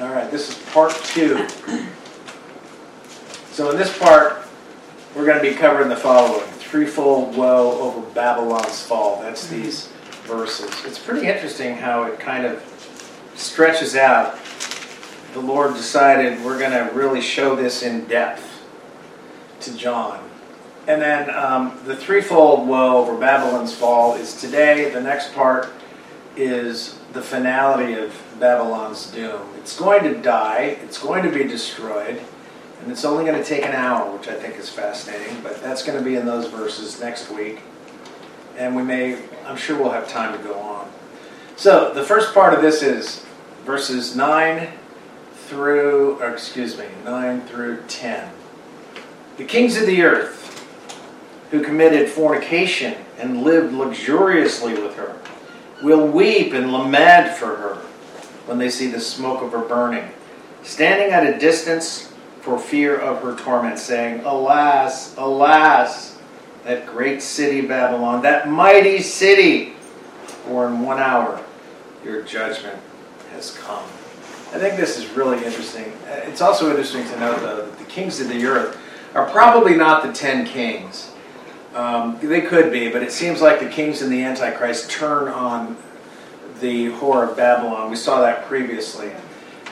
All right, this is part two. So in this part, we're going to be covering the following threefold woe over Babylon's fall. That's these verses. It's pretty interesting how it kind of stretches out. The Lord decided we're going to really show this in depth to John. And then um, the threefold woe over Babylon's fall is today. The next part is the finality of Babylon's doom. It's going to die, it's going to be destroyed, and it's only going to take an hour, which I think is fascinating, but that's going to be in those verses next week. And we may, I'm sure we'll have time to go on. So the first part of this is verses 9 through, excuse me, 9 through 10. The kings of the earth who committed fornication and lived luxuriously with her will weep and lament for her when they see the smoke of her burning, standing at a distance for fear of her torment, saying, Alas, alas, that great city Babylon, that mighty city, for in one hour your judgment has come. I think this is really interesting. Uh, it's also interesting to note, though, that the kings of the earth are probably not the ten kings. Um, they could be, but it seems like the kings and the Antichrist turn on the whore of Babylon. We saw that previously.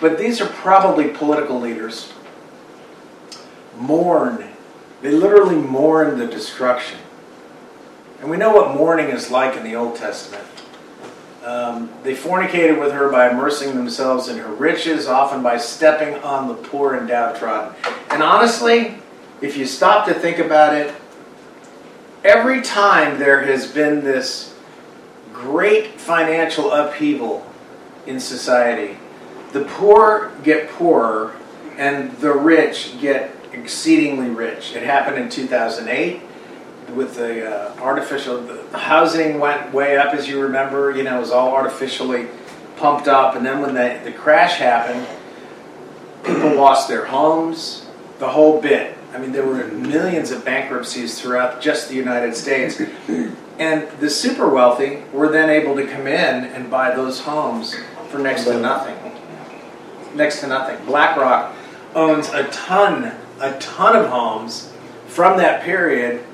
But these are probably political leaders. Mourn. They literally mourn the destruction. And we know what mourning is like in the Old Testament. Um, they fornicated with her by immersing themselves in her riches, often by stepping on the poor and downtrodden. And honestly, if you stop to think about it, every time there has been this great financial upheaval in society, the poor get poorer and the rich get exceedingly rich. It happened in 2008 with the uh, artificial the housing went way up as you remember you know it was all artificially pumped up and then when the, the crash happened people lost their homes the whole bit i mean there were millions of bankruptcies throughout just the united states and the super wealthy were then able to come in and buy those homes for next to nothing next to nothing blackrock owns a ton a ton of homes from that period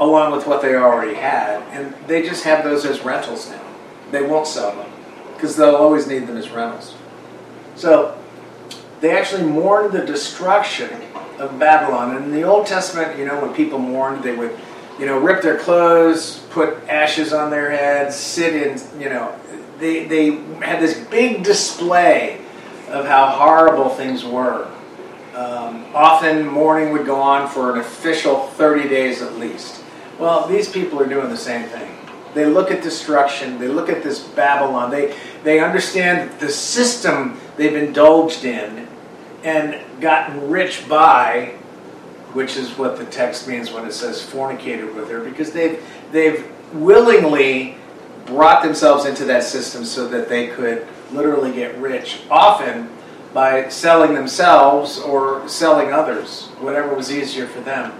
along with what they already had, and they just have those as rentals now. They won't sell them because they'll always need them as rentals. So they actually mourn the destruction of Babylon. And in the Old Testament, you know, when people mourned, they would, you know, rip their clothes, put ashes on their heads, sit in, you know, they, they had this big display of how horrible things were. Um, often mourning would go on for an official 30 days at least. Well, these people are doing the same thing. They look at destruction, they look at this Babylon, they, they understand the system they've indulged in and gotten rich by, which is what the text means when it says fornicated with her, because they've, they've willingly brought themselves into that system so that they could literally get rich, often by selling themselves or selling others, whatever was easier for them.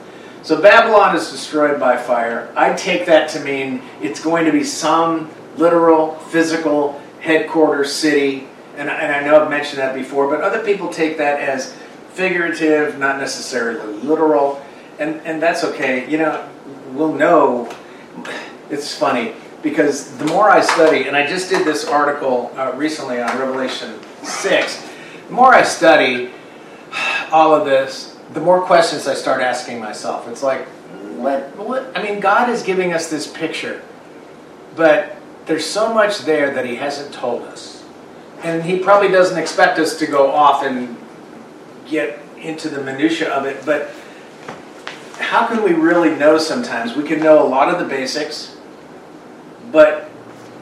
So Babylon is destroyed by fire. I take that to mean it's going to be some literal, physical headquarters city. And, and I know I've mentioned that before, but other people take that as figurative, not necessarily literal. And, and that's okay. You know, we'll know. It's funny because the more I study, and I just did this article uh, recently on Revelation 6, the more I study all of this, the more questions I start asking myself. It's like, what, what? I mean, God is giving us this picture, but there's so much there that He hasn't told us. And He probably doesn't expect us to go off and get into the minutia of it, but how can we really know sometimes? We can know a lot of the basics, but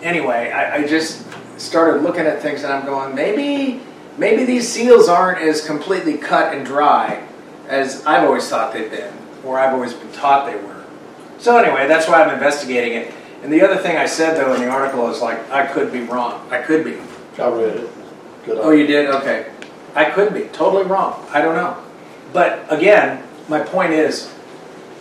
anyway, I, I just started looking at things and I'm going, maybe, maybe these seals aren't as completely cut and dry as I've always thought they've been, or I've always been taught they were. So anyway, that's why I'm investigating it. And the other thing I said though in the article is like I could be wrong. I could be. I read it. Good. Oh, you did? Okay. I could be totally wrong. I don't know. But again, my point is,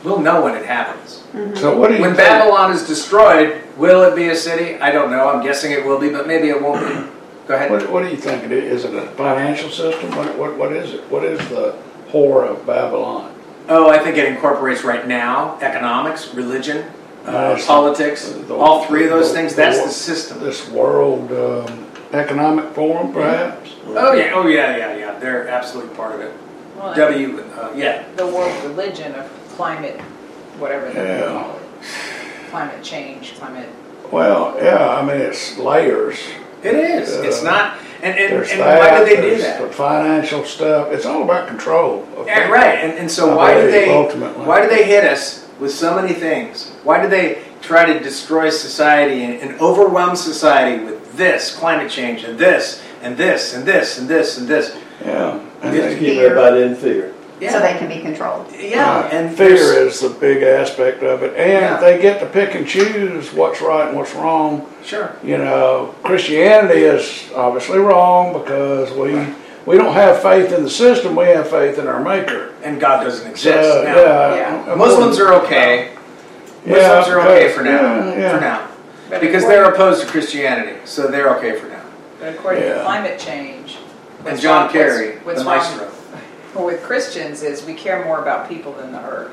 we'll know when it happens. Mm-hmm. So what do you when Babylon is destroyed, will it be a city? I don't know. I'm guessing it will be, but maybe it won't be. Go ahead. What, what do you think it is? Is it a financial system? What, what, what is it? What is the whore of Babylon? Oh, I think it incorporates right now economics, religion, uh, Uh, politics, the- all three of those the- things. the- That's the system. This World um, Economic Forum, perhaps? Oh yeah, oh yeah, yeah, yeah. They're absolutely part of it. Well, W, uh, yeah. The world religion of climate, whatever they Yeah. call it. Climate change, climate, Well, yeah, I mean, it's layers. It is. It's Uh, not. And and, There's and that. why did they do there's that? The financial stuff. It's all about control. of Yeah, people. right. And, and so I why do believe, they ultimately. why do they hit us with so many things? Why do they try to destroy society and, and overwhelm society with this climate change and this and this and this and this and this? Yeah. And Just they- Keep everybody in fear. so they can be controlled. yeah, Right. and fear is the big aspect of it, and Yeah. they get to pick and choose what's right and what's wrong. sure. You know, Christianity is obviously wrong because we we don't have faith in the system; we have faith in our Maker. And God doesn't So, exist now. yeah, Muslims are okay. Yeah, Muslims are okay for now. yeah, yeah. For now, But because they're opposed to Christianity, so they're okay for now. but according Yeah. to climate change. And what's John wrong- Kerry, what's- what's the wrong maestro. With Christians is we care more about people than the earth.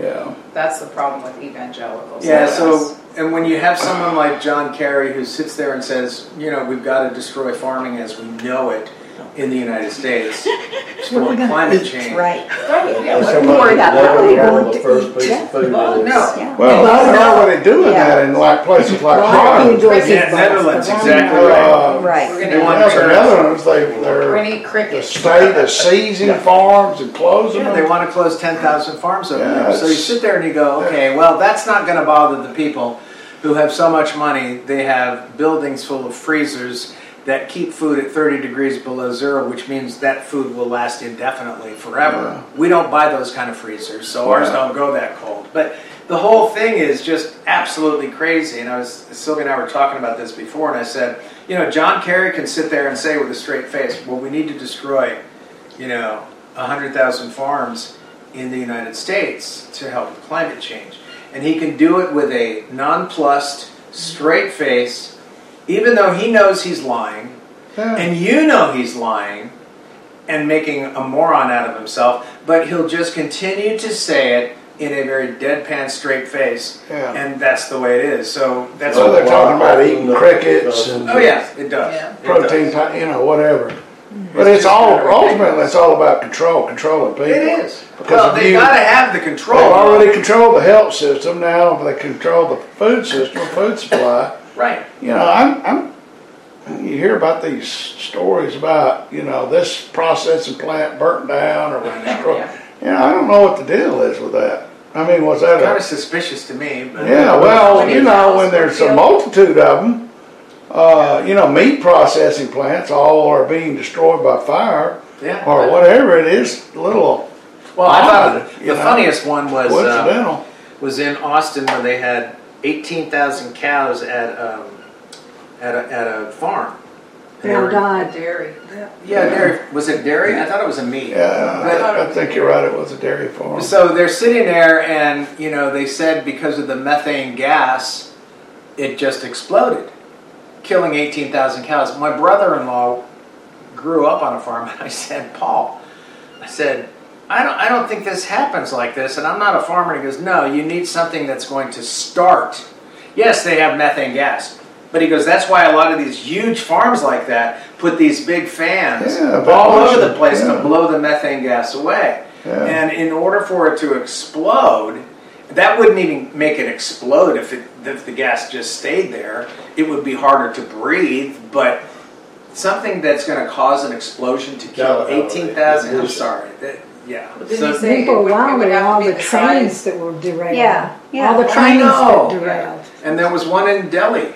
Yeah, That's the problem with evangelicals. Yeah, so and when you have someone like John Kerry who sits there and says, you know, we've got to destroy farming as we know it in the United States for climate change. Right. Right, yeah, That's what- how worry much about never that. get on Going to eat Jeff. Well, no. Yeah. well, I don't know what they're doing Yeah. that in like places like Well, I Holland. enjoy Yeah, Netherlands, balls. exactly Uh, right. Right. We're gonna, want Yeah, to the turn- Netherlands, they we're they're gonna eat the cricket. state is seizing farms and closing Yeah, them. they want to close 10,000 farms over Yeah, there. So you sit there and you go, okay, well, that's not going to bother the people who have so much money. They have buildings full of freezers that keep food at 30 degrees below zero, which means that food will last indefinitely forever. Yeah. We don't buy those kind of freezers, so ours don't go that cold. But the whole thing is just absolutely crazy. And I was, Sylvia and I were talking about this before, and I said, you know, John Kerry can sit there and say with a straight face, well, we need to destroy, you know, 100,000 farms in the United States to help with climate change. And he can do it with a nonplussed, straight face, even though he knows he's lying, Yeah. and you know he's lying and making a moron out of himself, but he'll just continue to say it in a very deadpan, straight face, Yeah. and that's the way it is. So that's So what they're talking about eating crickets and Oh yeah, it does. Yeah. It protein, does. pa- you know, whatever. Mm-hmm. But it's all ultimately it's all about control, controlling people. It is. Because well, they you- got to have the control. They've already control the health system. Now they control the food system, food supply. Right. You know, I'm, I'm. You hear about these stories about you know this processing plant burnt down or was destroyed. Yeah. You know, I don't know what the deal is with that. I mean, was that Kind a of suspicious to me. But Yeah, well, you know, when there's a multitude of them, uh, you know, meat processing plants all are being destroyed by fire yeah. or whatever it is. A little Well, I thought odd, the know, funniest one was uh, coincidental. was in Austin where they had eighteen thousand cows at um, at a, at a farm. And they They all were- died. Dairy. Yeah, dairy. Was it dairy? I thought it was a meat. yeah, I, I think you're right. It was a dairy farm. So they're sitting there, and you know, they said because of the methane gas, it just exploded, killing 18,000 cows. My brother-in-law grew up on a farm, and I said, Paul, I said, I don't, I don't think this happens like this, and I'm not a farmer. And he goes, No, you need something that's going to start. Yes, they have methane gas. But he goes, that's why a lot of these huge farms like that put these big fans Yeah, all over ventilation, the place yeah. to blow the methane gas away. Yeah. And in order for it to explode, that wouldn't even make it explode if, it, if the gas just stayed there. It would be harder to breathe, but something that's going to cause an explosion to kill Yeah, 18,000, I'm sorry. That, yeah. But didn't So- he say- Then for a it would- it while, there were all the the trains that were derailed. Yeah, yeah. All the I trains know. that derailed. and there was one in Delhi.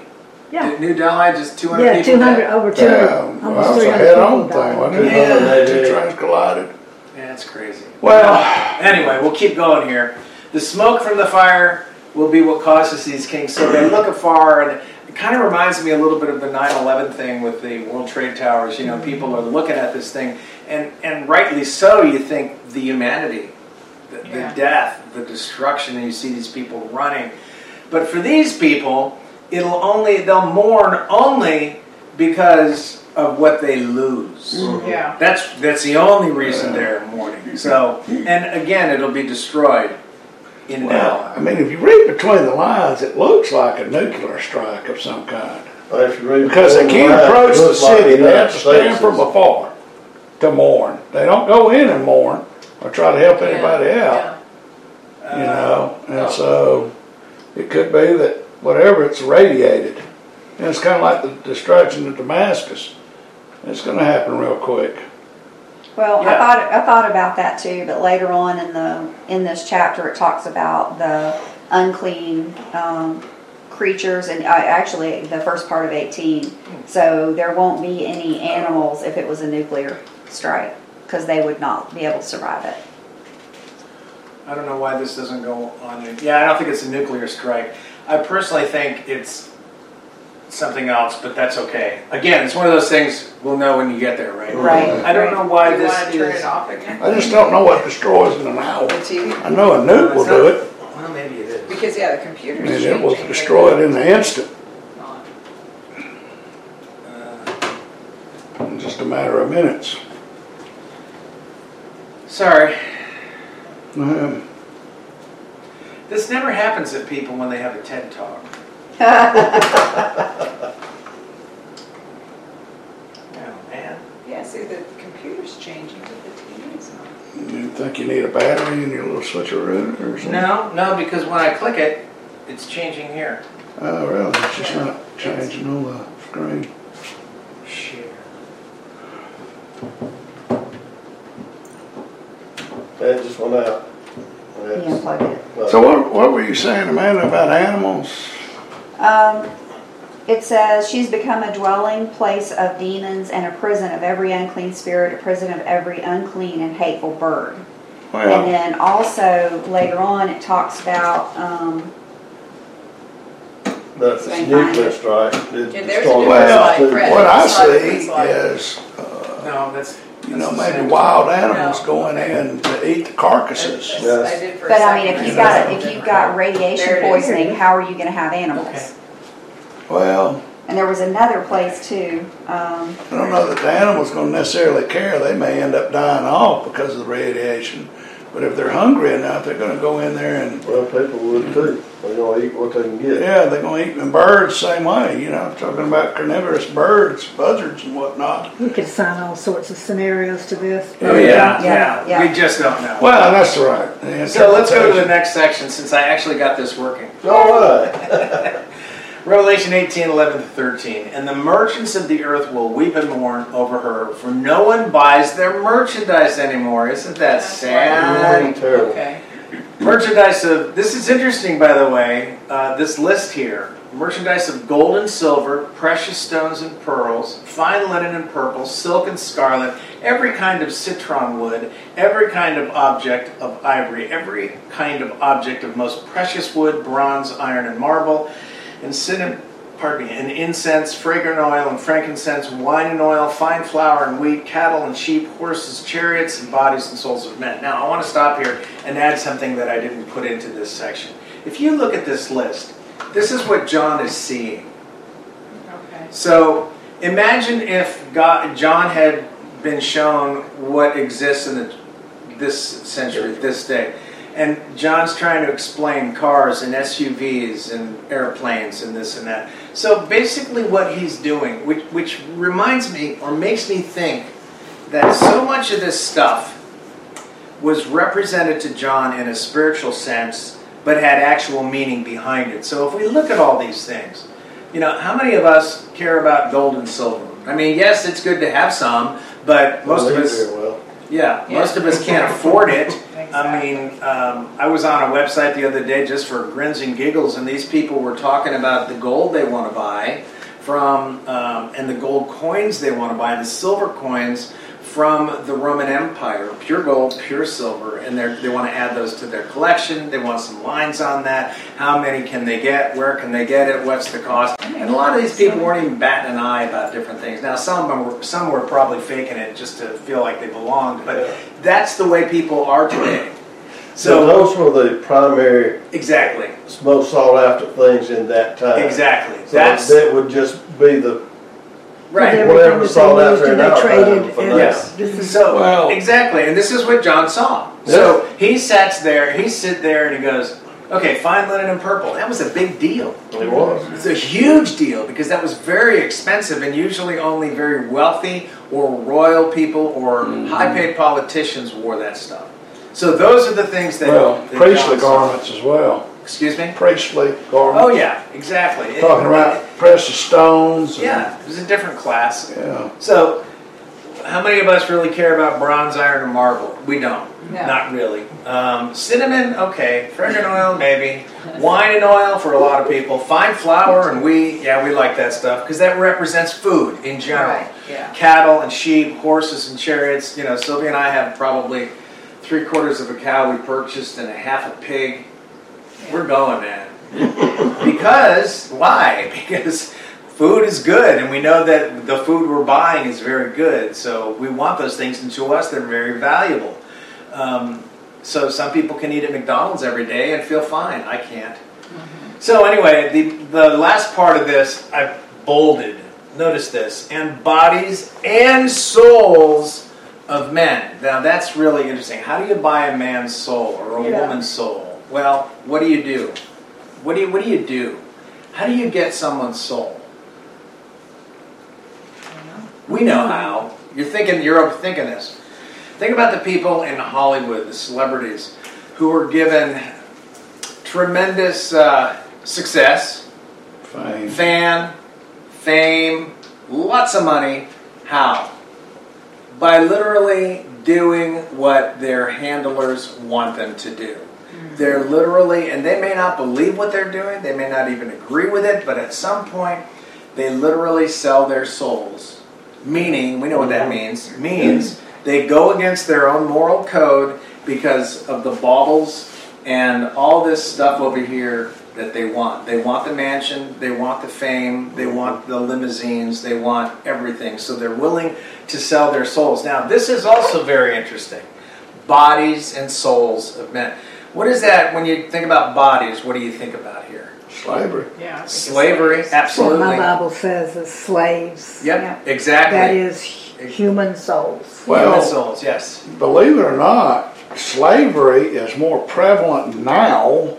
Yeah. New Delhi, just 200 Yeah, people two hundred, dead. over two yeah, well, almost a head-on thing, wasn't it? Yeah. Two trains collided. Yeah, it's crazy. Well, Anyway, we'll keep going here. The smoke from the fire will be what causes these kings. So they look afar, and it kind of reminds me a little bit of the 9/11 thing with the World Trade Towers. You know, mm-hmm. people are looking at this thing, and and rightly so. You think the humanity, the, Yeah. the death, the destruction, and you see these people running. But for these people, it'll only they'll mourn only because of what they lose. Mm-hmm. Yeah. That's that's the only reason they're mourning. So, and again, it'll be destroyed in Well, hour. I mean, if you read between the lines, it looks like a nuclear strike of some kind. If you read Because they can't approach the looks like city, they have to stand from afar to mourn. They don't go in and mourn or try to help anybody out, you know? And so, it could be that whatever, it's radiated. And it's kind of like the destruction of Damascus. It's gonna happen real quick. Well, Yeah. I thought I thought about that too, but later on in the in this chapter, it talks about the unclean um, creatures, and uh, actually the first part of eighteen. So there won't be any animals if it was a nuclear strike, because they would not be able to survive it. I don't know why this doesn't go on. Yeah, I don't think it's a nuclear strike. I personally think it's something else, but that's okay. Again, it's one of those things we'll know when you get there, right? Right. I don't know why you this want to turn is. it off again? I just don't know what destroys in an hour. The TV? I know a nuke will do it, Well, maybe it is. Because yeah, the computer's and it will changing. destroy it in the instant, Uh, in just a matter of minutes. Sorry, Um, this never happens at people when they have a TED talk. Oh man. Yeah, see, the computer's changing, but the TV's not. You think you need a battery in your little switcheroo or something? No, no, because when I click it, it's changing here. Oh, really? It's just not changing on the screen. Share. That just went out. He That's- unplugged it. well, So what, what were you saying, Amanda, about animals? Um, it says she's become a dwelling place of demons and a prison of every unclean spirit, a prison of every unclean and hateful bird. And Well, then also later on, it talks about um, But if it's nuclear strike, it Yeah, there's a destroys difference, Well, like too. Fred. what I see is, uh, No, that's. You know, maybe wild animals No. going in to eat the carcasses. Yes. I did But I mean, if you've got if you've got radiation There it is. poisoning, how are you going to have animals? Okay. Well, And there was another place too. Um, I don't know that the animal's gonna necessarily care. They may end up dying off because of the radiation. But if they're hungry enough, they're gonna go in there and, Well, people would too. They're gonna eat what they can get. yeah, they're gonna eat them birds same way, you know, talking about carnivorous birds, buzzards and whatnot. We could assign all sorts of scenarios to this. Oh, yeah, Yeah, yeah, yeah. We just don't know. Well, that's right. So let's go to the next section since I actually got this working. All right. Revelation 18, 11 to 13. And the merchants of the earth will weep and mourn over her, for no one buys their merchandise anymore. Isn't that sad? Terrible. Okay. Merchandise of, this is interesting by the way, uh, this list here. Merchandise of gold and silver, precious stones and pearls, fine linen and purple, silk and scarlet, every kind of citron wood, every kind of object of ivory, every kind of object of most precious wood, bronze, iron, and marble, and cinnamon, pardon me, and incense, fragrant oil and frankincense, wine and oil, fine flour and wheat, cattle and sheep, horses, chariots, and bodies and souls of men. Now, I want to stop here and add something that I didn't put into this section. If you look at this list, this is what John is seeing. Okay. So imagine if God, John had been shown what exists in the, this century, this day. And John's trying to explain cars and SUVs and airplanes and this and that. So basically, what he's doing, which, which reminds me or makes me think that so much of this stuff was represented to John in a spiritual sense, but had actual meaning behind it. So if we look at all these things, you know, how many of us care about gold and silver? I mean, yes, it's good to have some, but most of us, well. yeah, Yeah. most of us can't afford it. I mean, um, I was on a website the other day just for grins and giggles, and these people were talking about the gold they want to buy from, um, and the gold coins they want to buy, the silver coins from the Roman Empire, pure gold, pure silver, and they're- want to add those to their collection. They want some lines on that. How many can they get? Where can they get it? What's the cost? And a lot of these people weren't even batting an eye about different things. Now, some of them were, some were probably faking it just to feel like they belonged, but that's the way people are today. So So those were the primary, exactly, most sought after things in that time. exactly. So That's that would just be the Right. Because Whatever everything sold that out they there used and now, they traded, fine for and. Yes. this is, So Well- exactly, and this is what John saw. So he sits there, he sit there, and he goes, "Okay, fine linen and purple." That was a big deal. It was. It's a huge deal because that was very expensive, and usually only very wealthy or royal people or Mm-hmm. high-paid politicians wore that stuff. So those are the things that. Well, that priestly John saw. garments as well. Excuse me. Priestly Oh yeah, exactly. It- Talking about precious stones. and- Yeah, it was a different class. Yeah. So, how many of us really care about bronze, iron, and marble? We don't. No. Not really. Um, cinnamon, okay. Fragrant oil, maybe. Wine and oil for a lot of people. Fine flour and wheat, yeah, we like that stuff because that represents food in general. Right, yeah. Cattle and sheep, horses and chariots. You know, Sylvia and I have probably three quarters of a cow we purchased and a half a pig. We're going, man. because why? Because food is good, and we know that the food we're buying is very good. So we want those things, and to us, they're very valuable. Um, so some people can eat at McDonald's every day and feel fine. I can't. So anyway, the the last part of this I bolded. Notice this: and bodies and souls of men. Now that's really interesting. How do you buy a man's soul or a Yeah. woman's soul? Well, what do you do? What do you what do you do? How do you get someone's soul? We know how. You're thinking you're overthinking this. Think about the people in Hollywood, the celebrities, who were given tremendous uh, success, Fame. fan, fame, lots of money. How? By literally doing what their handlers want them to do. They're literally, and they may not believe what they're doing, they may not even agree with it, but at some point, they literally sell their souls. Meaning, we know what that means, means they go against their own moral code because of the baubles and all this stuff over here that they want. They want the mansion, they want the fame, they want the limousines, they want everything. So they're willing to sell their souls. Now, this is also very interesting bodies and souls of men. What is that when you think about bodies? What do you think about here? Slavery. Yeah. I think it's Slavery, slaves. what absolutely. my Bible says is slaves. Yep, exactly. That is human souls. Well- Human souls, yes. Believe it or not, slavery is more prevalent now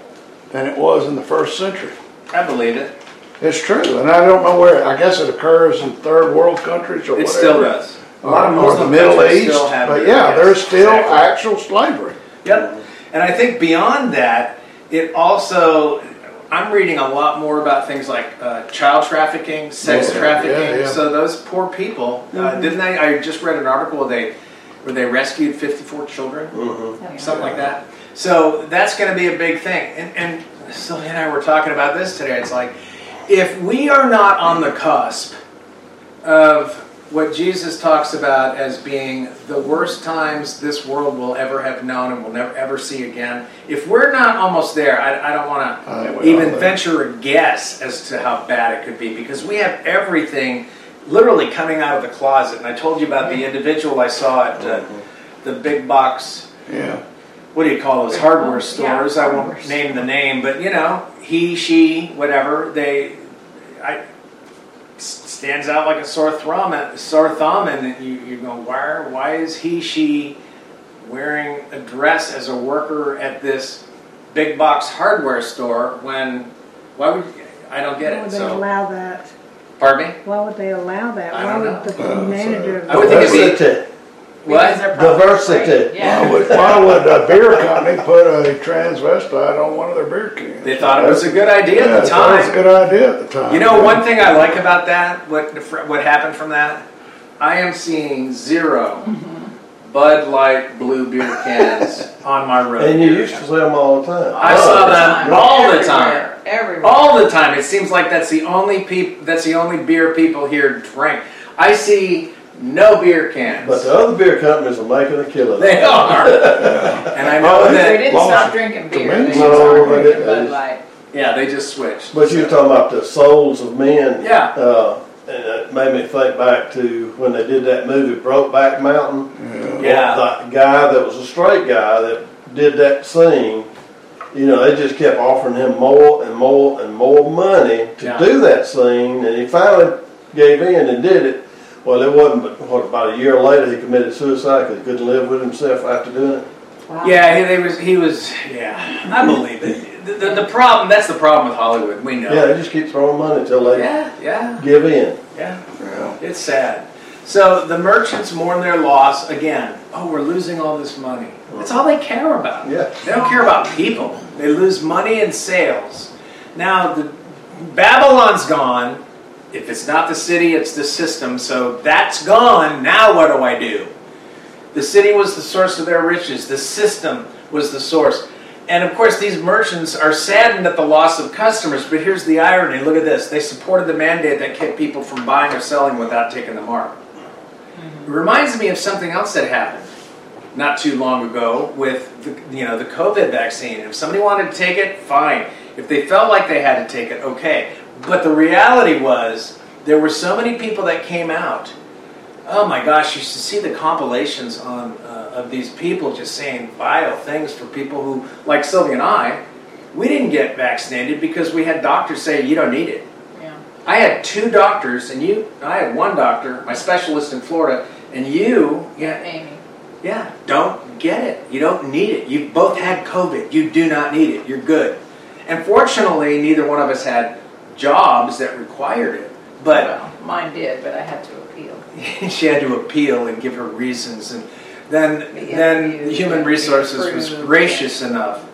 than it was in the first century. I believe it. It's true, and I don't know where. I guess it occurs in third world countries or It whatever. still does. A Or, lot of or the Middle East, but yeah, yes, there's still exactly. actual slavery. Yep. And I think beyond that, it also, I'm reading a lot more about things like uh, child trafficking, sex Yeah, trafficking. yeah, yeah. So those poor people, uh, didn't they? I just read an article where they, where they rescued 54 children, Mhm. something like that. So that's going to be a big thing. And, and Sylvia and I were talking about this today. It's like, if we are not on the cusp of what Jesus talks about as being the worst times this world will ever have known and will never ever see again. If we're not almost there, I, I don't want to we even venture a guess as to how bad it could be because we have everything literally coming out of the closet. And I told you about the individual I saw at uh, the big box Yeah. what do you call those hardware Yeah, stores? I won't name the name, but you know, he, she, whatever. They, I s- stands out like a sore thumb. Sore thumb, and you you go, why? Why is he, she wearing a dress as a worker at this big box hardware store when? Why would I don't get Why it? would they So, allow that? pardon me. Why would they allow that? I Why don't would know. the Uh, manager? I would think it'd be- Diversity. Because What? Diversity. afraid. Why Yeah. would, why would a beer company put a transvestite on one of their beer cans? They thought it was a good idea yeah, at the thought it was a time. good idea at the time. You know, one thing I like about that, what what happened from that, I am seeing 0 mm-hmm. Bud Light blue beer cans on my road. And you used to see them all the time. I saw All the them time. all the Everywhere. time. Everywhere. all the time. It seems like that's the only peop- that's the only beer people here drink. I see no beer cans. But the other beer companies are making a killing. they are, and I know Oh, They that. didn't Lost stop drinking beer. They tremendous. just No, started they drinking didn't. Bud Light. Yeah, they just switched. But you're talking about the souls of men. Yeah. Uh, and it made me think back to when they did that movie Brokeback Mountain. Yeah. The guy that was a straight guy that did that scene, you know, they just kept offering him more and more and more money to Yeah. do that scene, and he finally gave in and did it. Well, it wasn't, but what, about a year later, he committed suicide because he couldn't live with himself after doing it? Wow. Yeah, he, they was, he was, yeah, I believe it. The, the, the problem, that's the problem with Hollywood, we know. Yeah, they just keep throwing money until they Yeah, yeah, give in. yeah. Yeah. It's sad. So the merchants mourn their loss again. Oh, we're losing all this money. That's all they care about. Yeah. They don't care about people. They lose money and sales. Now the Babylon's gone. If it's not the city, it's the system. So that's gone. Now what do I do? The city was the source of their riches. The system was the source. And of course, these merchants are saddened at the loss of customers. But here's the irony look at this. They supported the mandate that kept people from buying or selling without taking the mark. It reminds me of something else that happened not too long ago with the, you know the COVID vaccine. If somebody wanted to take it, fine. If they felt like they had to take it, okay. But the reality was there were so many people that came out. Oh my gosh, you should see the compilations on uh, of these people just saying vile things for people who, like Sylvia and I, we didn't get vaccinated because we had doctors say you don't need it. Yeah. I had two doctors, and you. I had one doctor, my specialist in Florida, and you. Yeah, Amy. yeah. Don't get it. You don't need it. You both had COVID. You do not need it. You're good. And fortunately, neither one of us had jobs that required it. But Well, mine did, but I had to appeal. she had to appeal and give her reasons, and then The then interviews Human had to be Resources was approved. gracious enough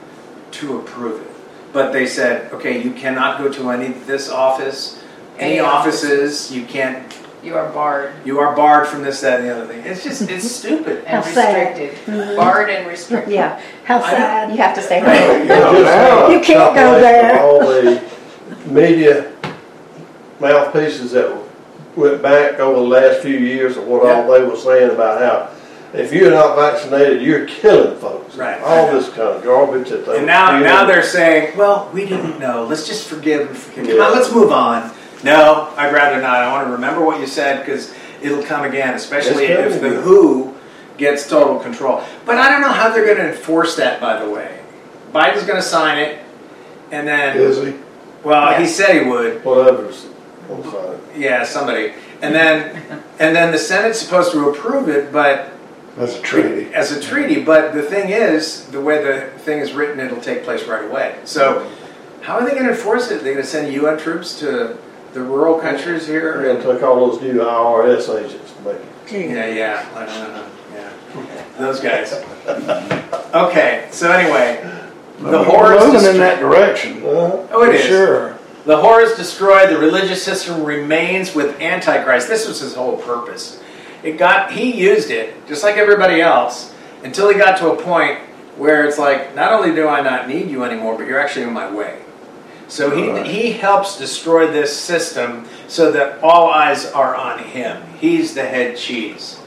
to approve it. But they said, okay, you cannot go to any this office, any Any office. offices. You can't. You are barred You are barred from this, that, and the other thing. It's just it's stupid. and How sad. restricted. Barred and restricted. Yeah, How sad. you have to stay home. Yeah, Just, now- uh, You can't go compilation there. Of All the media mouthpieces that went back over the last few years of what all they were saying about how if you're not vaccinated, you're killing folks. Right. All this kind of garbage that they. And now, now they're saying, well, we didn't know. Let's just forgive and forgive. Come Yeah. on, let's move on. No, I'd rather not. I want to remember what you said because it'll come again, especially if the again. WHO gets total control. But I don't know how they're going to enforce that, by the way. Biden's going to sign it, and then, Is he? Well, he Yes. said he would. Whatever's. I'm sorry. Yeah, somebody. And then, and then the Senate's supposed to approve it, but That's a treaty. as a treaty. But the thing is, the way the thing is written, it'll take place right away. So, how are they going to enforce it? They're going to send UN troops to the rural countries They're here? gonna take all those new IRS agents to make it. Yeah, yeah, I don't know. Yeah, those guys. Okay, so anyway, the horror is Moving in that direction. Uh-huh. Oh, it is. Sure. The horror is destroyed. The religious system remains with Antichrist. This was his whole purpose. It got he used it just like everybody else until he got to a point where it's like, not only do I not need you anymore, but you're actually in my way. So he Right. he helps destroy this system so that all eyes are on him. He's the head cheese.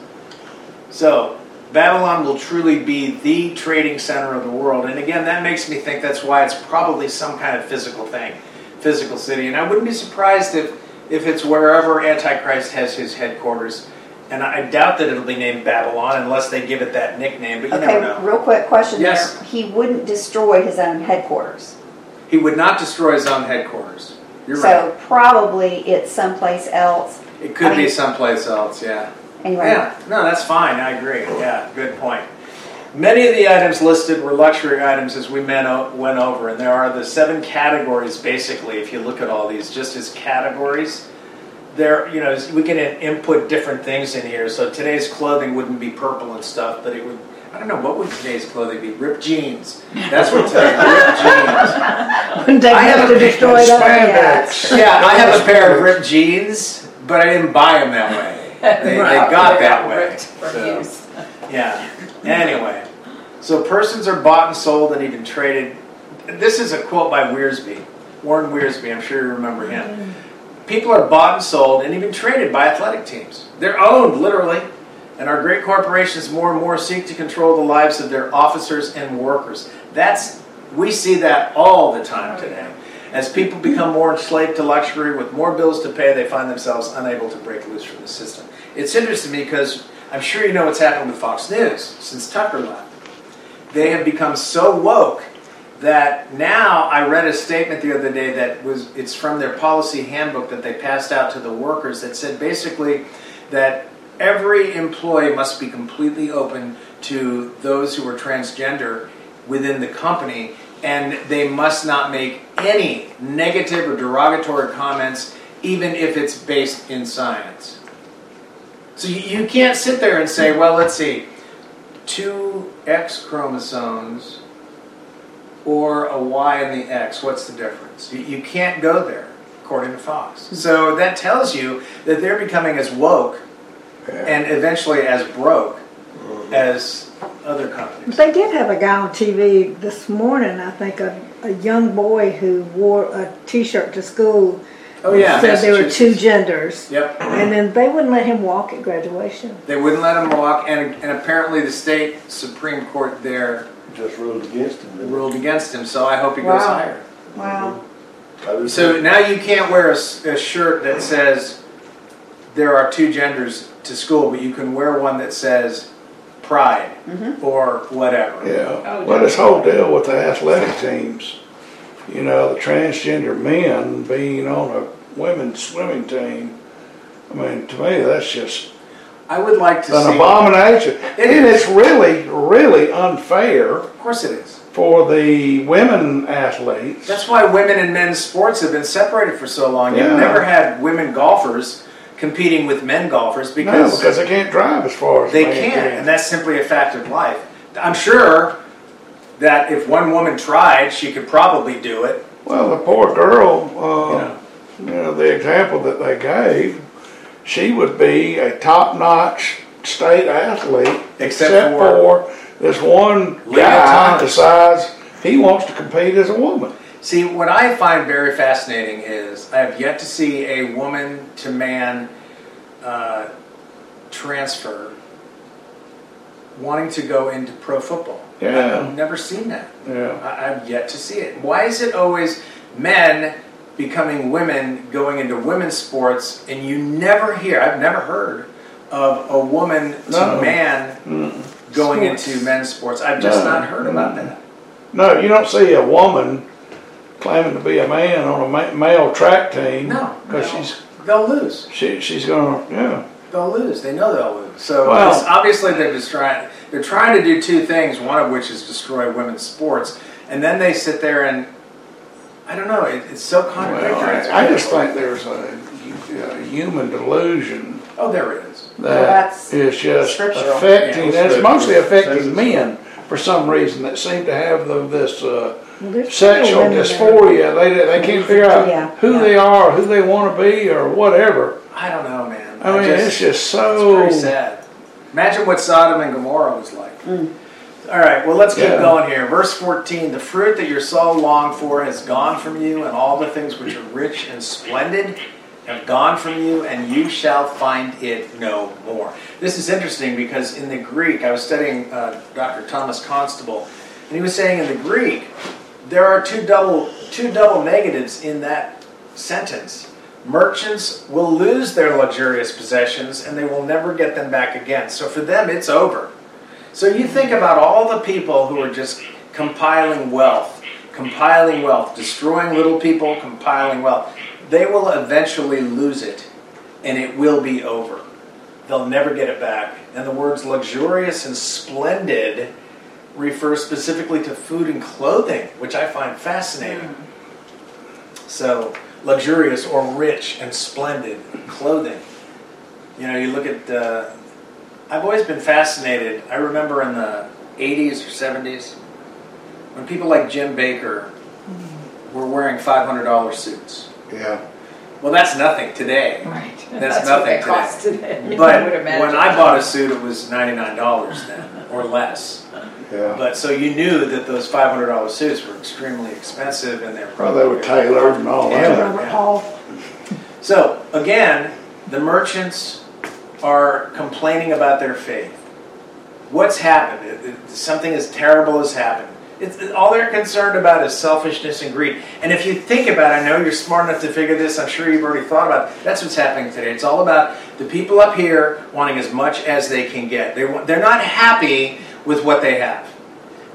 So Babylon will truly be the trading center of the world. And again, that makes me think that's why it's probably some kind of physical thing, physical city. And I wouldn't be surprised if, if it's wherever Antichrist has his headquarters. And I doubt that it'll be named Babylon unless they give it that nickname, but you Okay, never know. real quick question Yes. there. He wouldn't destroy his own headquarters. He would not destroy his own headquarters. You're right. so right. probably it's someplace else. It could I be mean- someplace else, yeah. Anyway, Yeah, no, that's fine. I agree. Yeah, good point. Many of the items listed were luxury items as we went over, and there are the seven categories basically. If you look at all these, just as categories, there, you know, we can input different things in here. So today's clothing wouldn't be purple and stuff, but it would. I don't know what would today's clothing be. Ripped jeans. That's what today's ripped jeans. When they I have to destroy that. Spandex. Yeah, I have a pair of ripped jeans, but I didn't buy them that way. They, they got that way. So, yeah. Anyway, so persons are bought and sold and even traded. This is a quote by Wiersbe, Warren Wiersbe. I'm sure you remember him. Mm. People are bought and sold and even traded by athletic teams. They're owned literally, and our great corporations more and more seek to control the lives of their officers and workers. That's we see that all the time oh, today. As people become more enslaved to luxury with more bills to pay, they find themselves unable to break loose from the system. It's interesting because I'm sure you know what's happened with Fox News since Tucker left. They have become so woke that now I read a statement the other day that was it's from their policy handbook that they passed out to the workers that said basically that every employee must be completely open to those who are transgender within the company, and they must not make any negative or derogatory comments, even if it's based in science. So you, can't sit there and say, well, let's see, two X chromosomes or a Y and the X, what's the difference? You, you can't go there, according to Fox. So that tells you that they're becoming as woke and eventually as broke mm-hmm. as other companies. They did have a guy on TV this morning, I think, a, a young boy who wore a T-shirt to school. Oh yeah, Said there were two genders. Yep. And then they wouldn't let him walk at graduation. They wouldn't let him walk, and, and apparently the state Supreme Court there Just ruled against him. didn't ruled against him, so I hope he goes higher. Wow. I So now you can't wear a shirt that says there are two genders to school, but you can wear one that says pride mm-hmm. or whatever. Yeah, Oh, well, this whole deal with the athletic teams, you know, the transgender men being on a women's swimming team, I mean, to me, that's just I would like to an see. abomination. It And is. it's really, really unfair Of course it is. for the women athletes. That's why women and men's sports have been separated for so long. You've never had women golfers competing with men golfers because No, because, they can't drive as far as they can. and that's simply a fact of life. I'm sure that if one woman tried, she could probably do it. Well, the poor girl, You uh, know. you know, the example that they gave, she would be a top-notch state athlete, Except except for- for this one guy decides he wants to compete as a woman. See, what I find very fascinating is I have yet to see a woman to man uh, transfer wanting to go into pro football. Yeah. I've never seen that. Yeah, I- I've yet to see it. Why is it always men becoming women going into women's sports and you never hear, I've never heard of a woman to man Mm. going Sports. into men's sports. I've just No. not heard about that. no, you don't see a woman claiming to be a man on a ma- male track team. No. because no. she's They'll lose. she she's gonna yeah. They'll lose. They know they'll lose. So Well- it's obviously they're just trying. They're trying to do two things. One of which is destroy women's sports, and then they sit there and I don't know. It, it's so Well, contradictory. It's I, I just think there's a, a human delusion Oh, there it is. Well, that that's is just affecting, Yeah, it's mostly affecting men for some reason that seem to have the, this uh, Well, there's sexual women that are- dysphoria. They, they can't figure out Yeah, who yeah. they are, who they want to be, or whatever. I don't know, man. I mean, it's just it's so. pretty sad. Imagine what Sodom and Gomorrah was like. Mm. All right, well, let's keep Yeah. going here. Verse 14 The fruit that your soul longed for has gone from you, and all the things which are rich and splendid have gone from you, and you shall find it no more. This is interesting because in the Greek, I was studying uh, Dr. Thomas Constable, and he was saying in the Greek, there are two double, two double negatives in that sentence. Merchants will lose their luxurious possessions and they will never get them back again. So for them, it's over. So you think about all the people who are just compiling wealth, compiling wealth, destroying little people, compiling wealth. They will eventually lose it and it will be over. They'll never get it back. And the words luxurious and splendid refer specifically to food and clothing, which I find fascinating. So, luxurious or rich and splendid clothing. You know, you look at, uh, I've always been fascinated. I remember in the 80s or 70s when people like Jim Bakker were wearing $500 suits. Yeah. Well, that's nothing today. Right. That's what nothing they today. cost today. I But would when I bought a suit, it was $99 then or less. Yeah. But so you knew that those $500 suits were extremely expensive and they're Well, they were tailored and all Yeah. that. Robert Hall. So again, the merchants are complaining about their faith. What's happened? It- it- Something as terrible has happened. It's, it- all they're concerned about is selfishness and greed. And if you think about it, I know you're smart enough to figure this, I'm sure you've already thought about it. That's what's happening today. It's all about the people up here wanting as much as they can get. They, want- they're not happy with what they have.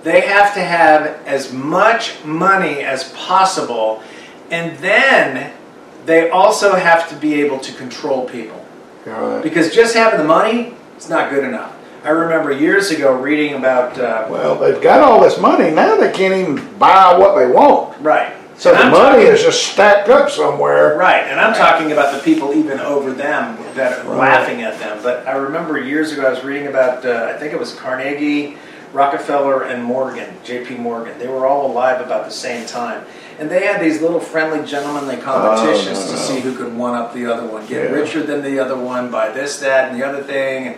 They have to have as much money as possible, and then they also have to be able to control people. Right. Because just having the money is not good enough. I remember years ago reading about, uh, Well, they've got all this money, now they can't even buy what they want. right. So the I'm money talking- is just stacked up somewhere. Right, and I'm talking about the people even over them that are Right. laughing at them. But I remember years ago I was reading about, uh, I think it was Carnegie, Rockefeller, and Morgan, J.P. Morgan. They were all alive about the same time. And they had these little friendly gentlemanly competitions Oh, to see who could one up the other one, get Yeah. richer than the other one, buy this, that, and the other thing, and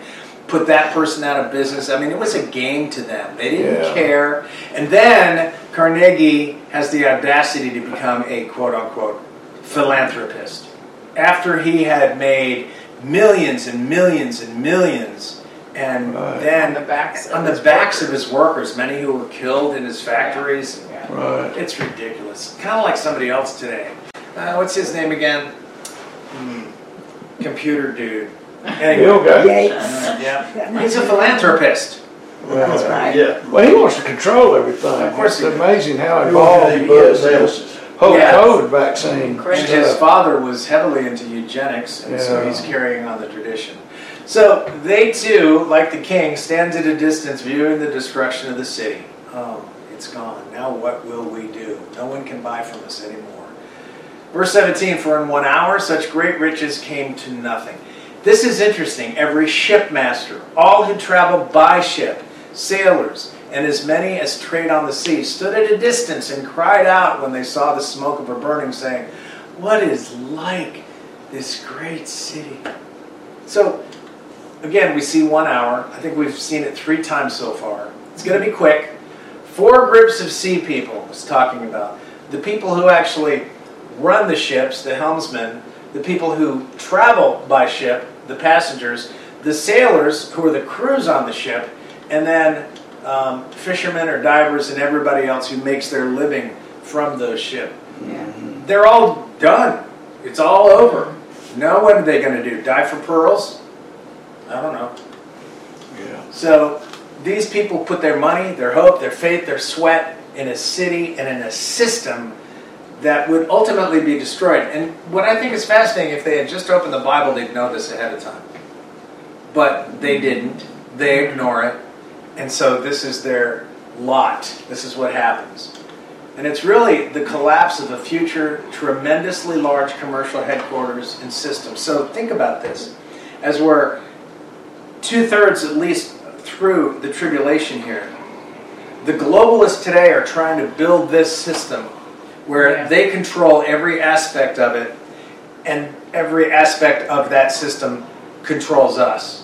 put that person out of business. I mean, it was a game to them. They didn't Yeah. care. And then Carnegie has the audacity to become a quote unquote philanthropist. After he had made millions and millions and millions, and Right. then On the backs of on the his backs workers. of his workers, many who were killed in his factories. Yeah. Right. It's ridiculous. Kind of like somebody else today. Uh, what's his name again? Hmm. Computer dude. Anyway, Bill Gates. Gates. yeah, he's a philanthropist. That's right. Yeah. Well, he wants to control everything. Of course It's he amazing how involved wants he to is in this whole Yeah. COVID vaccine. Crazy. And his stuff. father was heavily into eugenics, and so Yeah. he's carrying on the tradition. So they too, like the king, stands at a distance viewing the destruction of the city. Oh, it's gone. Now what will we do? No one can buy from us anymore. Verse 17 For in one hour such great riches came to nothing. This is interesting. Every shipmaster, all who traveled by ship, sailors, and as many as trade on the sea, stood at a distance and cried out when they saw the smoke of her burning, saying, What is like this great city? So, again, we see one hour. I think we've seen it three times so far. It's going to be quick. Four groups of sea people was talking about. The people who actually run the ships, the helmsmen, the people who travel by ship, the passengers, the sailors who are the crews on the ship, and then um, fishermen or divers and everybody else who makes their living from those ships. Yeah. They're all done. It's all over. Now what are they going to do? Die for pearls? I don't know. Yeah. So these people put their money, their hope, their faith, their sweat in a city and in a system that would ultimately be destroyed. And what I think is fascinating, if they had just opened the Bible, they'd know this ahead of time. But they didn't. They ignore it. And so this is their lot. This is what happens. And it's really the collapse of a future tremendously large commercial headquarters and system. So think about this. As we're two thirds at least through the tribulation here, the globalists today are trying to build this system where Yeah. they control every aspect of it, and every aspect of that system controls us.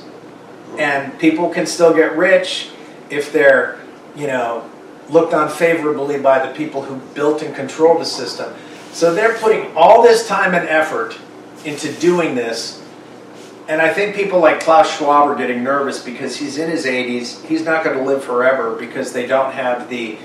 And people can still get rich if they're, you know, looked on favorably by the people who built and control the system. So they're putting all this time and effort into doing this. And I think people like Klaus Schwab are getting nervous because he's in his 80s. He's not going to live forever because they don't have the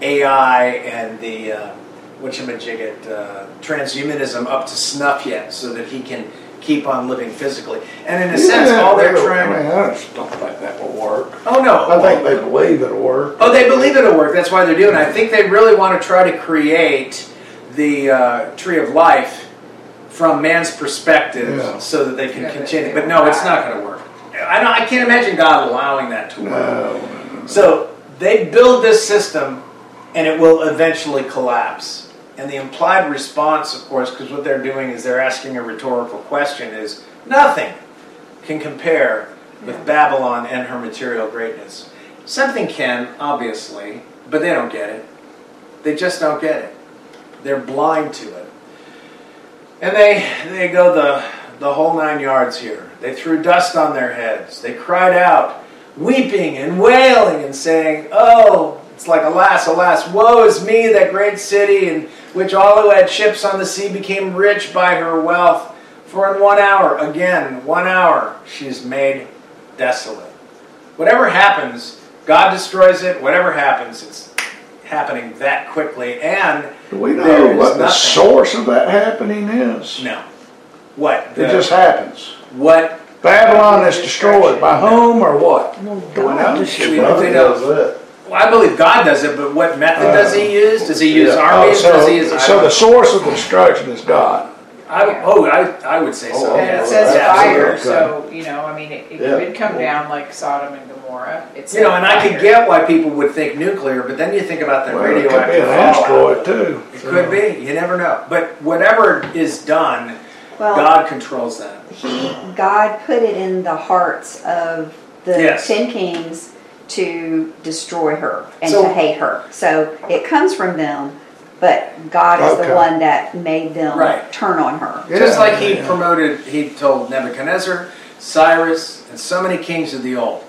AI and the, uh, whatchamajigget, uh, transhumanism up to snuff yet so that he can keep on living physically. And in a sense, Yeah, all they're I trying mean, I just don't think that will work. Oh, no. I think they believe it'll work. Oh, they believe it'll work. That's why they're doing it. I think they really want to try to create the uh, tree of life from man's perspective Yeah. so that they can Yeah, continue. they But no, it's not going to work. I, don't, I can't imagine God allowing that to work. No. So they build this system and it will eventually collapse. And the implied response, of course, because what they're doing is they're asking a rhetorical question, is nothing can compare with Babylon and her material greatness. Something can, obviously, but they don't get it. They just don't get it. They're blind to it. And they they go the the whole nine yards here. They threw dust on their heads. They cried out, weeping and wailing and saying, "Oh, it's like alas, alas, woe is me, that great city in which all who had ships on the sea became rich by her wealth. For in one hour, again, one hour, she is made desolate." Whatever happens, God destroys it. Whatever happens, it's happening that quickly. And Do we know is what the source of that happening is? no, what It just happens. what Babylon is destroyed by whom or what? No, Do we know? God We destroyed. don't Nothing think does of- that. Well, I believe God does it, but what method does He uh, use? Does He use Yeah. Oh, armies? does He use? so, so the source of destruction is God. I, Yeah. oh, I, I would say so. Oh, And it says Yeah, fire, so, you know, I mean, it, it Yeah. could come down like Sodom and Gomorrah. It's You know, and I could get why people would think nuclear, but then you think about the Well, it could be radioactive an fallout. asteroid too. It could be. You never know. But whatever is done, Well, God controls that. he, God put it in the hearts of the Yes. ten kings to destroy her and So- to hate her. So it comes from them, but God is Okay. the one that made them Right. turn on her. Just like he promoted, he told Nebuchadnezzar, Cyrus, and so many kings of the old.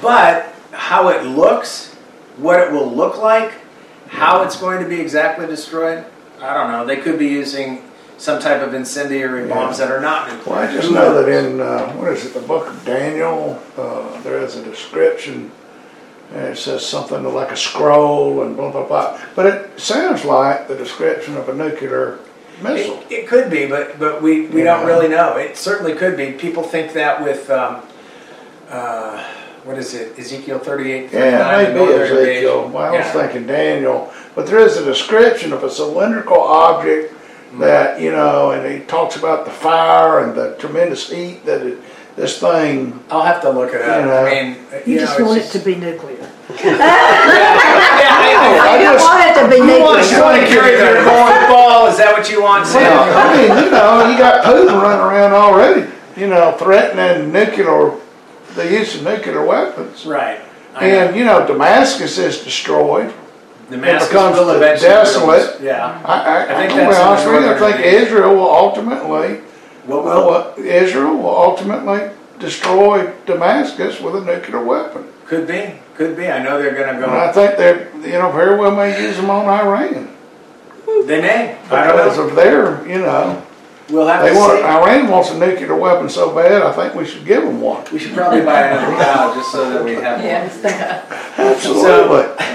But how it looks, what it will look like, how it's going to be exactly destroyed, I don't know. They could be using some type of incendiary Yeah. bombs that are not nuclear. Well, I just know that in, uh, what is it, the book of Daniel, uh, there is a description, and it says something like a scroll and blah, blah, blah. But it sounds like the description of a nuclear missile. It, it could be, but but we, we don't really know. It certainly could be. People think that with um, uh, what is it, Ezekiel thirty-eight, Yeah, thirty-nine, the maybe Ezekiel. Well, I was Yeah. thinking Daniel, but there is a description of a cylindrical object Mm. that you know, and he talks about the fire and the tremendous heat that it, this thing. I'll have to look it up. You know. I mean, You know, just it's want it to be nuclear. Yeah, I don't just- want it to be You want, you want to carry their corn ball? Is that what you want, Well, I mean, you know, you got Putin running around already, you know, threatening nuclear, the use of nuclear weapons. Right. I know. And, you know, Damascus is destroyed. Damascus becomes will eventually desolate. Yeah. I, I, I think I'm that's gonna be honest the with you, I northern think invasion. Israel will ultimately, What well, will? uh, Israel will ultimately destroy Damascus with a nuclear weapon. Could be. Could be. I know they're going to And I think they're, you know, very well may use them on Iran. They may. I don't Because know. of their, you know, We'll have they to want, see. Iran wants a nuclear weapon so bad, I think we should give them one. We should probably buy another cow just so that we have one. Yeah. Absolutely.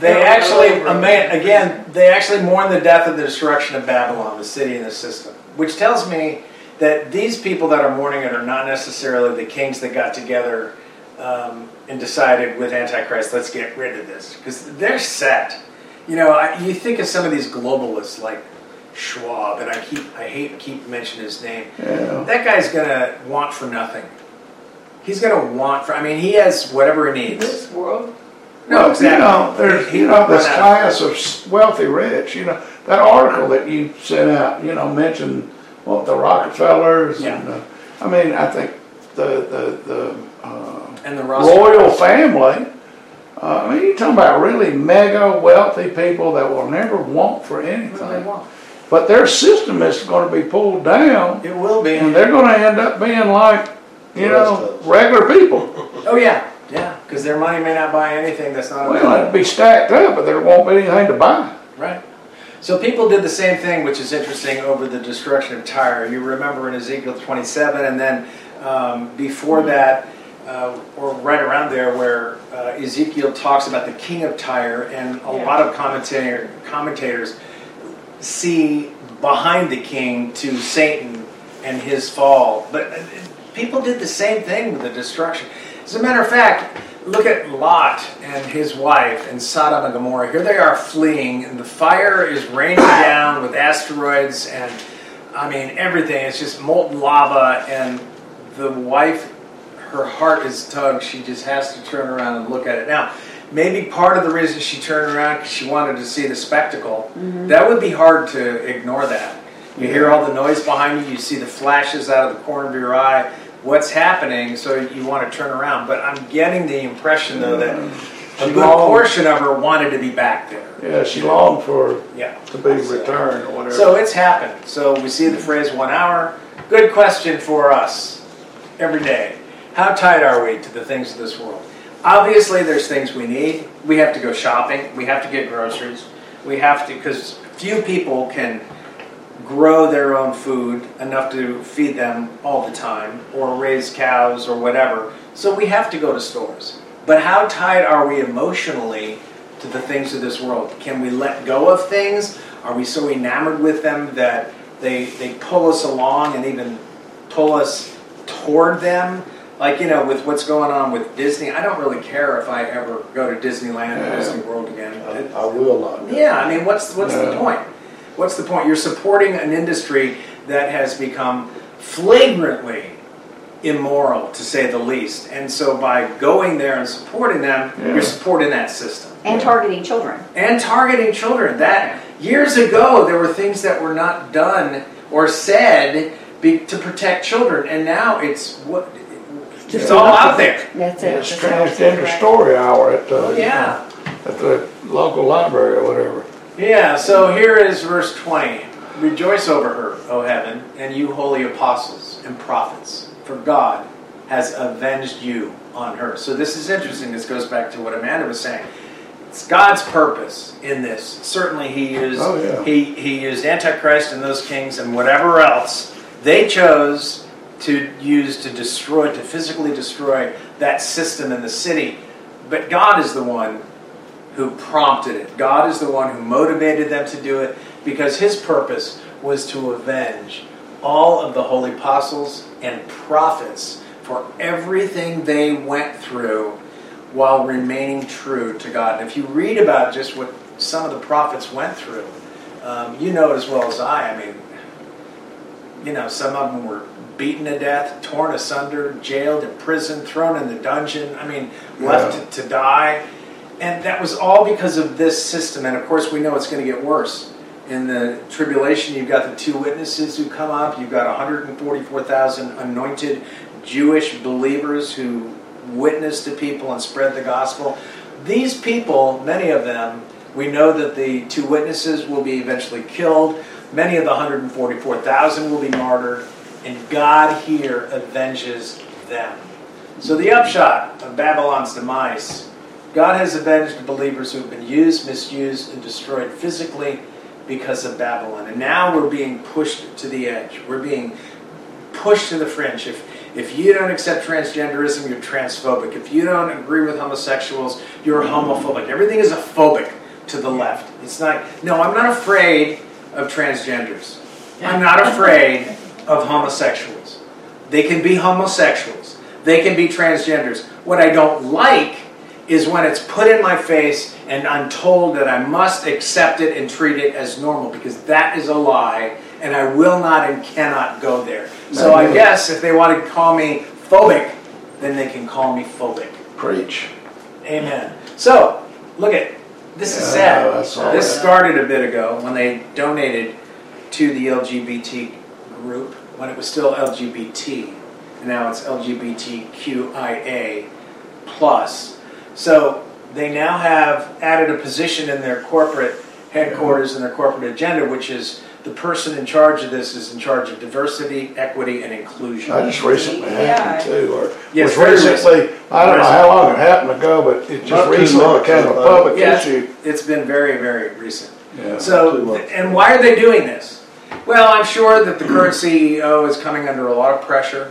They actually, again, they actually mourn the death and the destruction of Babylon, the city and the system, which tells me that these people that are mourning it are not necessarily the kings that got together um, and decided with Antichrist, let's get rid of this, because they're set. You know, I, you think of some of these globalists like Schwab, and I keep, I hate to keep mentioning his name. Yeah. That guy's gonna want for nothing. He's gonna want for. I mean, he has whatever he needs. This world, No, Well, exactly. You know, there's, He- you know, this run out of class of wealthy rich, you know, that article that you sent out, you know, mentioned, what, the Rockefellers Yeah. and, uh, I mean, I think the, the, the, uh, And the Rothschild- royal family, uh, I mean, you're talking about really mega wealthy people that will never want for anything. won't. But their system is gonna be pulled down, It will be. and they're gonna end up being like, you The know, regular people. Oh yeah, yeah. Because their money may not buy anything that's not Well, it'd be stacked up, but there won't be anything to buy. Right. So people did the same thing, which is interesting over the destruction of Tyre. You remember in Ezekiel 27, and then um, before that, uh, or right around there, where uh, Ezekiel talks about the king of Tyre, and a Yeah. lot of commentator, commentators see behind the king to Satan and his fall. But uh, people did the same thing with the destruction. As a matter of fact, look at Lot and his wife and Sodom and Gomorrah. Here they are fleeing, and the fire is raining down with asteroids and I mean everything. It's just molten lava, and the wife, her heart is tugged. She just has to turn around and look at it. Now, maybe part of the reason she turned around because she wanted to see the spectacle. Mm-hmm. That would be hard to ignore. That you hear all the noise behind you, you see the flashes out of the corner of your eye. What's happening? So you want to turn around. But I'm getting the impression though that mm-hmm. a good longed- portion of her wanted to be back there. Yeah, she longed for Yeah. to be returned or whatever. So it's happened. So we see the phrase one hour. Good question for us every day. How tied are we to the things of this world? Obviously, there's things we need. We have to go shopping. We have to get groceries. We have to, because few people can grow their own food enough to feed them all the time or raise cows or whatever. So we have to go to stores. But how tied are we emotionally to the things of this world? Can we let go of things? Are we so enamored with them that they, they pull us along and even pull us toward them? Like, you know, with what's going on with Disney, I don't really care if I ever go to Disneyland or Disney World again. I, It- I will not. go. yeah, I mean, what's what's the point? What's the point? You're supporting an industry that has become flagrantly immoral, to say the least. And so by going there and supporting them, Yeah. you're supporting that system. And targeting children. And targeting children. That years ago there were things that were not done or said be, to protect children, and now it's what it's Just all enough. out there. That's it. It's That's absolutely transgender right. story hour at the, Yeah. at the local library or whatever. Yeah, so here is verse 20. Rejoice over her, O heaven, and you holy apostles and prophets, for God has avenged you on her. So this is interesting. This goes back to what Amanda was saying. It's God's purpose in this. Certainly he used Oh, yeah. he, he used Antichrist and those kings and whatever else they chose to use to destroy, to physically destroy that system in the city. But God is the one who prompted it. God is the one who motivated them to do it because his purpose was to avenge all of the holy apostles and prophets for everything they went through while remaining true to God. And if you read about just what some of the prophets went through, um, you know it as well as I. I mean, you know, some of them were beaten to death, torn asunder, jailed, imprisoned, thrown in the dungeon. I mean, left Yeah. to, to die. And that was all because of this system. And of course, we know it's going to get worse. In the tribulation, you've got the two witnesses who come up. You've got 144,000 anointed Jewish believers who witness to people and spread the gospel. These people, many of them, we know that the two witnesses will be eventually killed. Many of the 144,000 will be martyred. And God here avenges them. So, the upshot of Babylon's demise God has avenged believers who have been used, misused, and destroyed physically because of Babylon. And now we're being pushed to the edge. We're being pushed to the fringe. If, if you don't accept transgenderism, you're transphobic. If you don't agree with homosexuals, you're homophobic. Everything is a phobic to the left. It's not, no, I'm not afraid of transgenders. I'm not afraid of homosexuals. They can be homosexuals, they can be transgenders. What I don't like is when it's put in my face and I'm told that I must accept it and treat it as normal because that is a lie and I will not and cannot go there. So I guess if they want to call me phobic, then they can call me phobic. Preach. Amen. So, look at this is Yeah, all sad. This that. started a bit ago when they donated to the LGBT group when it was still LGBT. And Now it's LGBTQIA plus. So they now have added a position in their corporate headquarters and their corporate agenda, which is the person in charge of this is in charge of diversity, equity, and inclusion. I just recently Yeah. happened too, or Yes, was very recently, I don't know how long it happened ago, but it About just two recently months, became a I think. public Yeah, issue. it's been very, very recent. Yeah. Two So, months. and why are they doing this? Well, I'm sure that the current CEO is coming under a lot of pressure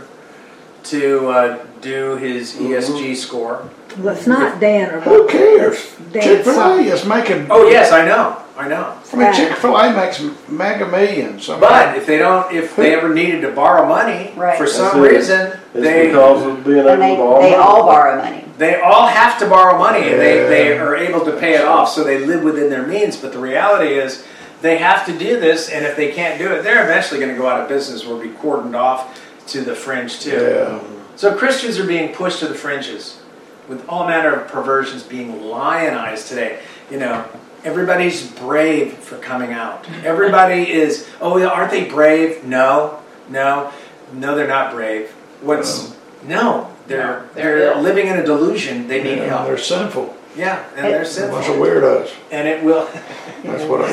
to uh, do his ESG score. Well, it's not Dan or Who cares? Dan Chick-fil-A is making, Oh yes, I know, I know. I mean, Chick-fil-A makes mega millions. I mean, But if they don't, if they ever needed to borrow money Right. for That's some it. reason, It's they because of being able And they, to borrow. they money. all borrow money. they all have to borrow money and they, Yeah. they are able to pay it off so they live within their means but the reality is they have to do this and if they can't do it they're eventually going to go out of business or be cordoned off to the fringe too Yeah. so christians are being pushed to the fringes with all manner of perversions being lionized today you know everybody's brave for coming out everybody is oh yeah, aren't they brave no no no they're not brave what's no they're No, they're, they're ill. living in a delusion they need Yeah, help They're sinful. yeah, and they're A bunch of sinful. weirdos. And it will, That's what I,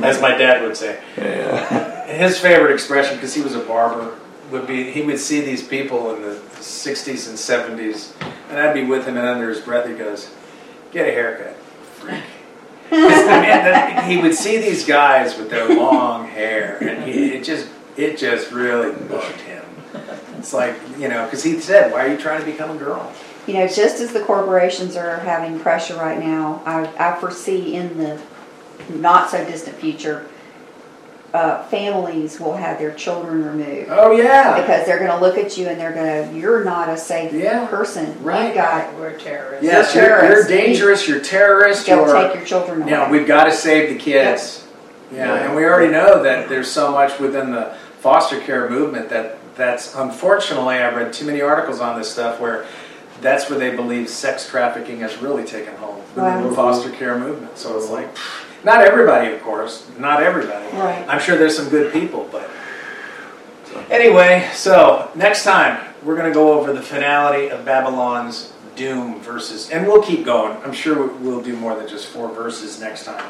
as my dad would say. yeah. His favorite expression, because he was a barber, would be he would see these people in the 60s and 70s, and I'd be with him, and under his breath he goes, Get a haircut. freak." I mean, he would see these guys with their long hair, and he, it just it just really bugged him. It's like, you know, because he said, Why are you trying to become a girl? You know, just as the corporations are having pressure right now, I, I foresee in the not so distant future, uh, families will have their children removed. Oh, yeah. Because they're gonna look at you and they're gonna, you're not a safe Yeah, person. right. You got, We're terrorists. Yes, You're you're, you're dangerous, you're terrorist, they'll you're. take your children You know, away. we've got to save the kids. Yeah, Yeah. and we already know that there's so much within the foster care movement that that's unfortunately I've read too many articles on this stuff where that's where they believe sex trafficking has really taken hold within Wow. the foster care movement. So it's like not everybody, of course, not everybody. Right. I'm sure there's some good people, but anyway, so next time we're going to go over the finality of Babylon's doom verses, and we'll keep going. I'm sure we'll do more than just four verses next time.